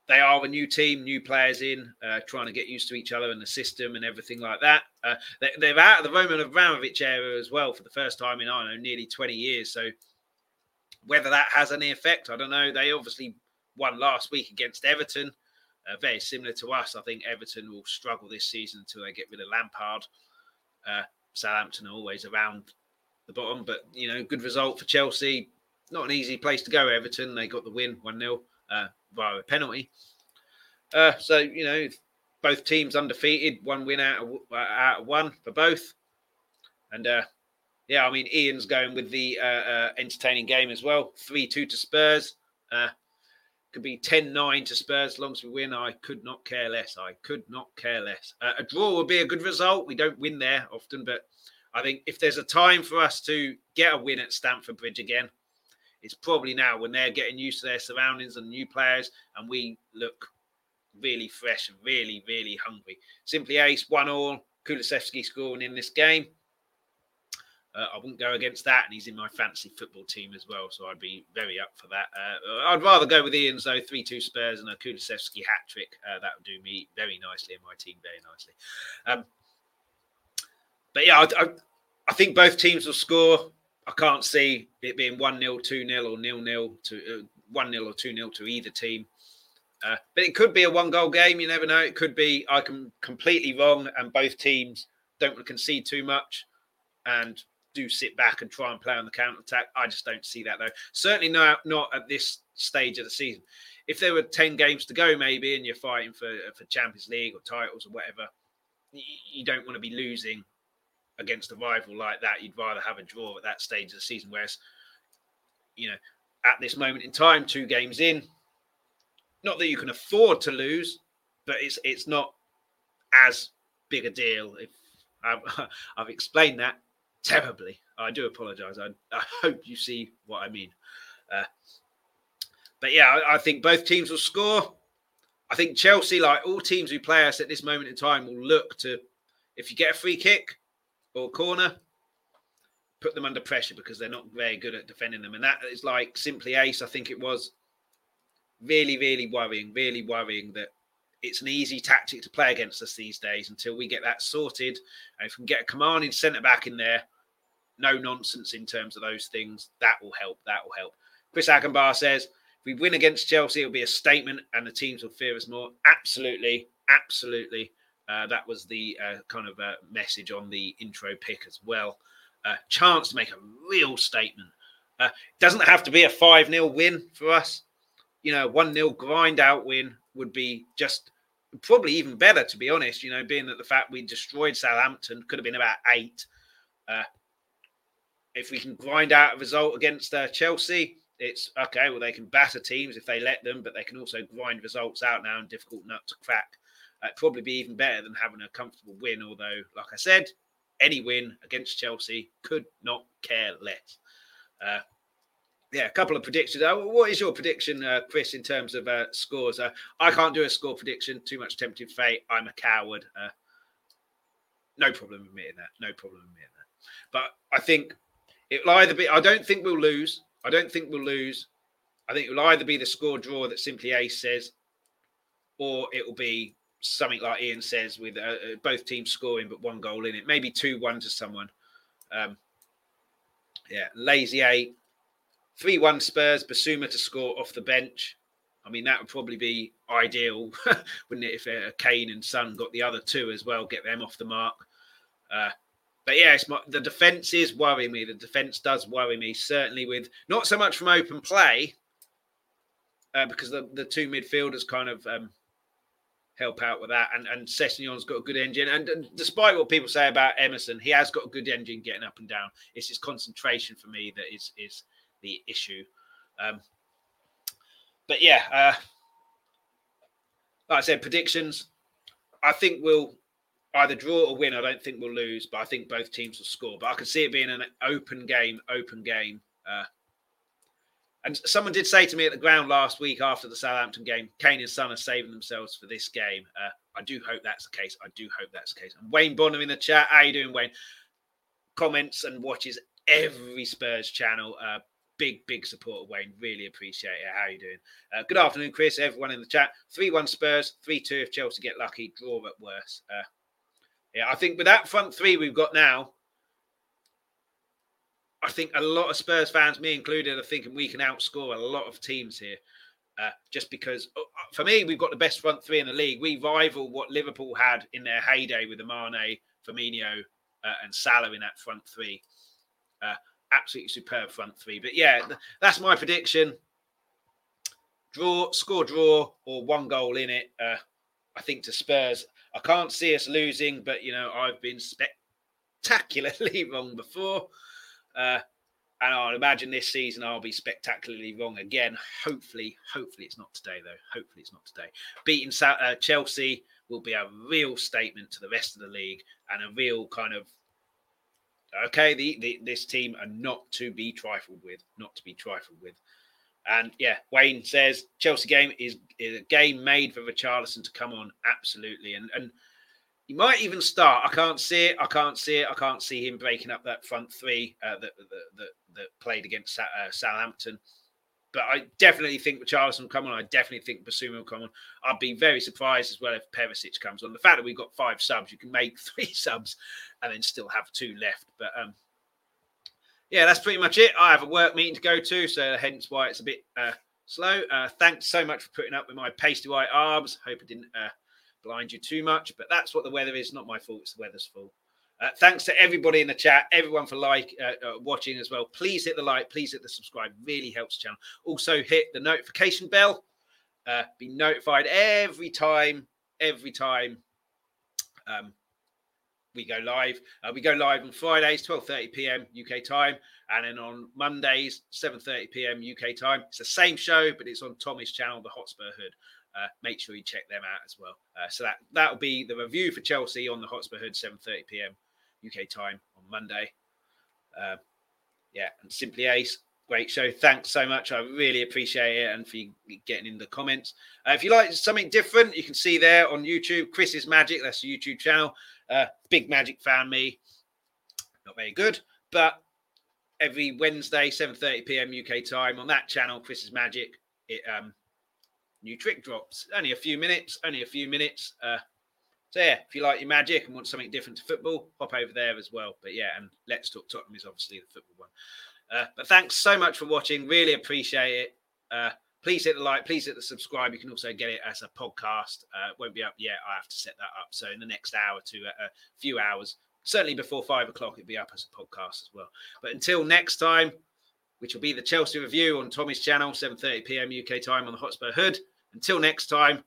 they are a new team, new players in, uh, trying to get used to each other and the system and everything like that. Uh, they, are out of the Roman Abramovich era as well for the first time in I don't know nearly twenty years. So whether that has any effect, I don't know. They obviously won last week against Everton. Uh, very similar to us, I think Everton will struggle this season until they get rid of Lampard. Uh, Southampton are always around the bottom, but you know, good result for Chelsea. Not an easy place to go. Everton they got the win one 0 uh, via a penalty. Uh, so you know, both teams undefeated, one win out of, out of one for both, and uh, yeah, I mean Ian's going with the uh, uh, entertaining game as well. Three two to Spurs. Uh, could be 10 9 to Spurs as long as we win. I could not care less. I could not care less. Uh, a draw would be a good result. We don't win there often, but I think if there's a time for us to get a win at Stamford Bridge again, it's probably now when they're getting used to their surroundings and new players, and we look really fresh and really, really hungry. Simply Ace, one all. Kulusevski scoring in this game. Uh, I wouldn't go against that, and he's in my fantasy football team as well, so I'd be very up for that. Uh, I'd rather go with Ian's though, three-two Spurs and a Kulusevski hat trick. Uh, that would do me very nicely in my team, very nicely. Um, but yeah, I, I, I, think both teams will score. I can't see it being one 0 two 0 or nil nil to uh, one 0 or two 0 to either team. Uh, but it could be a one-goal game. You never know. It could be I can completely wrong, and both teams don't want to concede too much, and do sit back and try and play on the counter attack. I just don't see that though. Certainly not not at this stage of the season. If there were ten games to go, maybe, and you're fighting for for Champions League or titles or whatever, you don't want to be losing against a rival like that. You'd rather have a draw at that stage of the season. Whereas, you know, at this moment in time, two games in, not that you can afford to lose, but it's it's not as big a deal. If I've, I've explained that terribly. I do apologise. I, I, hope you see what I mean. Uh, but yeah, I, I, think both teams will score. I think Chelsea, like all teams who play us at this moment in time, will look to, if you get a free kick or corner, put them under pressure because they're not very good at defending them. And that is like simply ace. I think it was really, really worrying, really worrying that it's an easy tactic to play against us these days until we get that sorted. And if we can get a commanding centre back in there, no nonsense in terms of those things, that will help. That will help. Chris Akenbar says, if we win against Chelsea, it'll be a statement and the teams will fear us more. Absolutely. Absolutely. Uh, that was the uh, kind of uh, message on the intro pick as well. Chance to make a real statement. Uh, doesn't have to be a 5 0 win for us. You know, 1 0 grind out win would be just probably even better, to be honest. You know, being that the fact we destroyed Southampton could have been about eight. Uh, if we can grind out a result against uh, Chelsea, it's okay. Well, they can batter teams if they let them, but they can also grind results out now and difficult nut to crack. Uh, probably be even better than having a comfortable win. Although, like I said, any win against Chelsea could not care less. Uh, yeah, a couple of predictions. Uh, what is your prediction, uh, Chris, in terms of uh, scores? Uh, I can't do a score prediction. Too much tempting fate. I'm a coward. Uh, no problem admitting that. No problem admitting that. But I think it will either be. I don't think we'll lose. I don't think we'll lose. I think it will either be the score draw that simply Ace says, or it will be something like Ian says with uh, uh, both teams scoring but one goal in it. Maybe two one to someone. Um, yeah, lazy eight, three one Spurs, Bissouma to score off the bench. I mean, that would probably be ideal, wouldn't it? If uh, Kane and Son got the other two as well, get them off the mark. Uh, but yeah, my, the defense is worrying me. The defense does worry me, certainly with not so much from open play, uh, because the, the two midfielders kind of um, help out with that. And and Sessegnon's got a good engine. And, and, despite what people say about Emerson, he has got a good engine getting up and down. It's his concentration for me that is is the issue. Um, but yeah, uh, like I said, predictions. I think we'll either draw or win. I don't think we'll lose, but I think both teams will score. But I can see it being an open game, open game. Uh, and someone did say to me at the ground last week after the Southampton game, Kane and Son are saving themselves for this game. Uh, I do hope that's the case. I do hope that's the case. And Wayne Bonham in the chat. How you doing, Wayne? Comments and watches every Spurs channel. Uh, big, big support, Wayne. Really appreciate it. How you doing? Uh, good afternoon, Chris. Everyone in the chat. 3 1 Spurs, 3 2 if Chelsea get lucky, draw at worst. Uh, yeah, I think with that front three we've got now, I think a lot of Spurs fans, me included, are thinking we can outscore a lot of teams here. Uh, just because, uh, for me, we've got the best front three in the league. We rival what Liverpool had in their heyday with the Mane, Firmino, uh, and Salah in that front three. Uh, absolutely superb front three. But yeah, that's my prediction. Draw, score, draw, or one goal in it. Uh, I think to Spurs. I can't see us losing, but you know I've been spectacularly wrong before, uh, and I'll imagine this season I'll be spectacularly wrong again. Hopefully, hopefully it's not today though. Hopefully it's not today. Beating uh, Chelsea will be a real statement to the rest of the league and a real kind of Okay, the, the, this team are not to be trifled with, not to be trifled with. And yeah, Wayne says Chelsea game is, is a game made for Richarlison to come on, absolutely. And and he might even start. I can't see it. I can't see it. I can't see him breaking up that front three uh, that, that, that that played against uh, Southampton. But I definitely think Richarlison will come on. I definitely think Bissouma will come on. I'd be very surprised as well if Perisic comes on. The fact that we've got five subs, you can make three subs and then still have two left. But um, yeah, that's pretty much it. I have a work meeting to go to, so hence why it's a bit uh, slow. Uh, thanks so much for putting up with my pasty white arms. Hope I didn't uh, blind you too much, but that's what the weather is. Not my fault. It's the weather's fault. Uh, thanks to everybody in the chat, everyone for like uh, uh, watching as well. Please hit the like, please hit the subscribe. Really helps channel. Also hit the notification bell. Uh, be notified every time, every time um, we go live. Uh, we go live on Fridays, 12:30 p.m. UK time, and then on Mondays, 7:30 p.m. UK time. It's the same show, but it's on Tommy's channel, The Hotspur Hood. Uh, make sure you check them out as well. Uh, so that that will be the review for Chelsea on the Hotspur Hood, 7:30 p.m. UK time on Monday. Uh, yeah, and Simply Ace, great show. Thanks so much. I really appreciate it and for you getting in the comments. Uh, if you like something different, you can see there on YouTube, Chris's Magic. That's the YouTube channel. Uh, big Magic fan, me. Not very good, but every Wednesday, 7:30 p.m. UK time on that channel, Chris's Magic. It um, new trick drops. Only a few minutes. Only a few minutes. Uh, so yeah, if you like your magic and want something different to football, hop over there as well. But yeah, and let's talk Tottenham is obviously the football one. Uh, but thanks so much for watching. Really appreciate it. Uh, please hit the like, please hit the subscribe. You can also get it as a podcast. Uh, won't be up yet. I have to set that up. So in the next hour to a, a few hours, certainly before five o'clock, it'll be up as a podcast as well. But until next time, which will be the Chelsea review on Tommy's channel, 7:30 p.m. UK time on the Hotspur Hood. Until next time,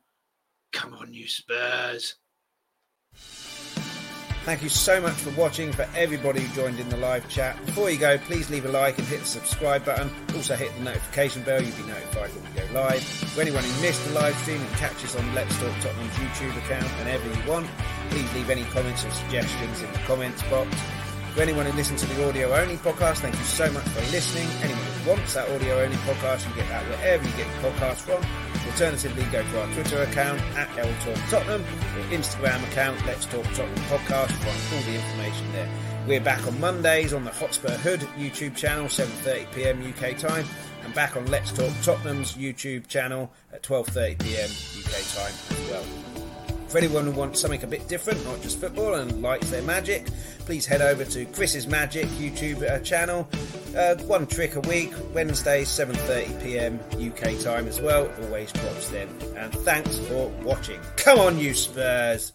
come on, you Spurs. Thank you so much for watching, for everybody who joined in the live chat. Before you go, please leave a like and hit the subscribe button. Also hit the notification bell, you'll be notified when we go live. For anyone who missed the live stream and catches on Let's Talk Tottenham's YouTube account whenever you want, please leave any comments or suggestions in the comments box. For anyone who listens to the audio only podcast, thank you so much for listening. Anyone wants that audio only podcast, you get that wherever you get your podcast from. Alternatively, go to our Twitter account at L Talk Tottenham or Instagram account Let's Talk Tottenham Podcast. Find all the information there. We're back on Mondays on the Hotspur Hood YouTube channel, 7:30 p.m. UK time, and back on Let's Talk Tottenham's YouTube channel at 12:30 p.m. UK time as well. For anyone who wants something a bit different, not just football, and likes their magic, please head over to Chris's Magic YouTube uh, channel. Uh, one trick a week, Wednesday, 7:30 p.m. UK time as well. Always drops then. And thanks for watching. Come on, you Spurs!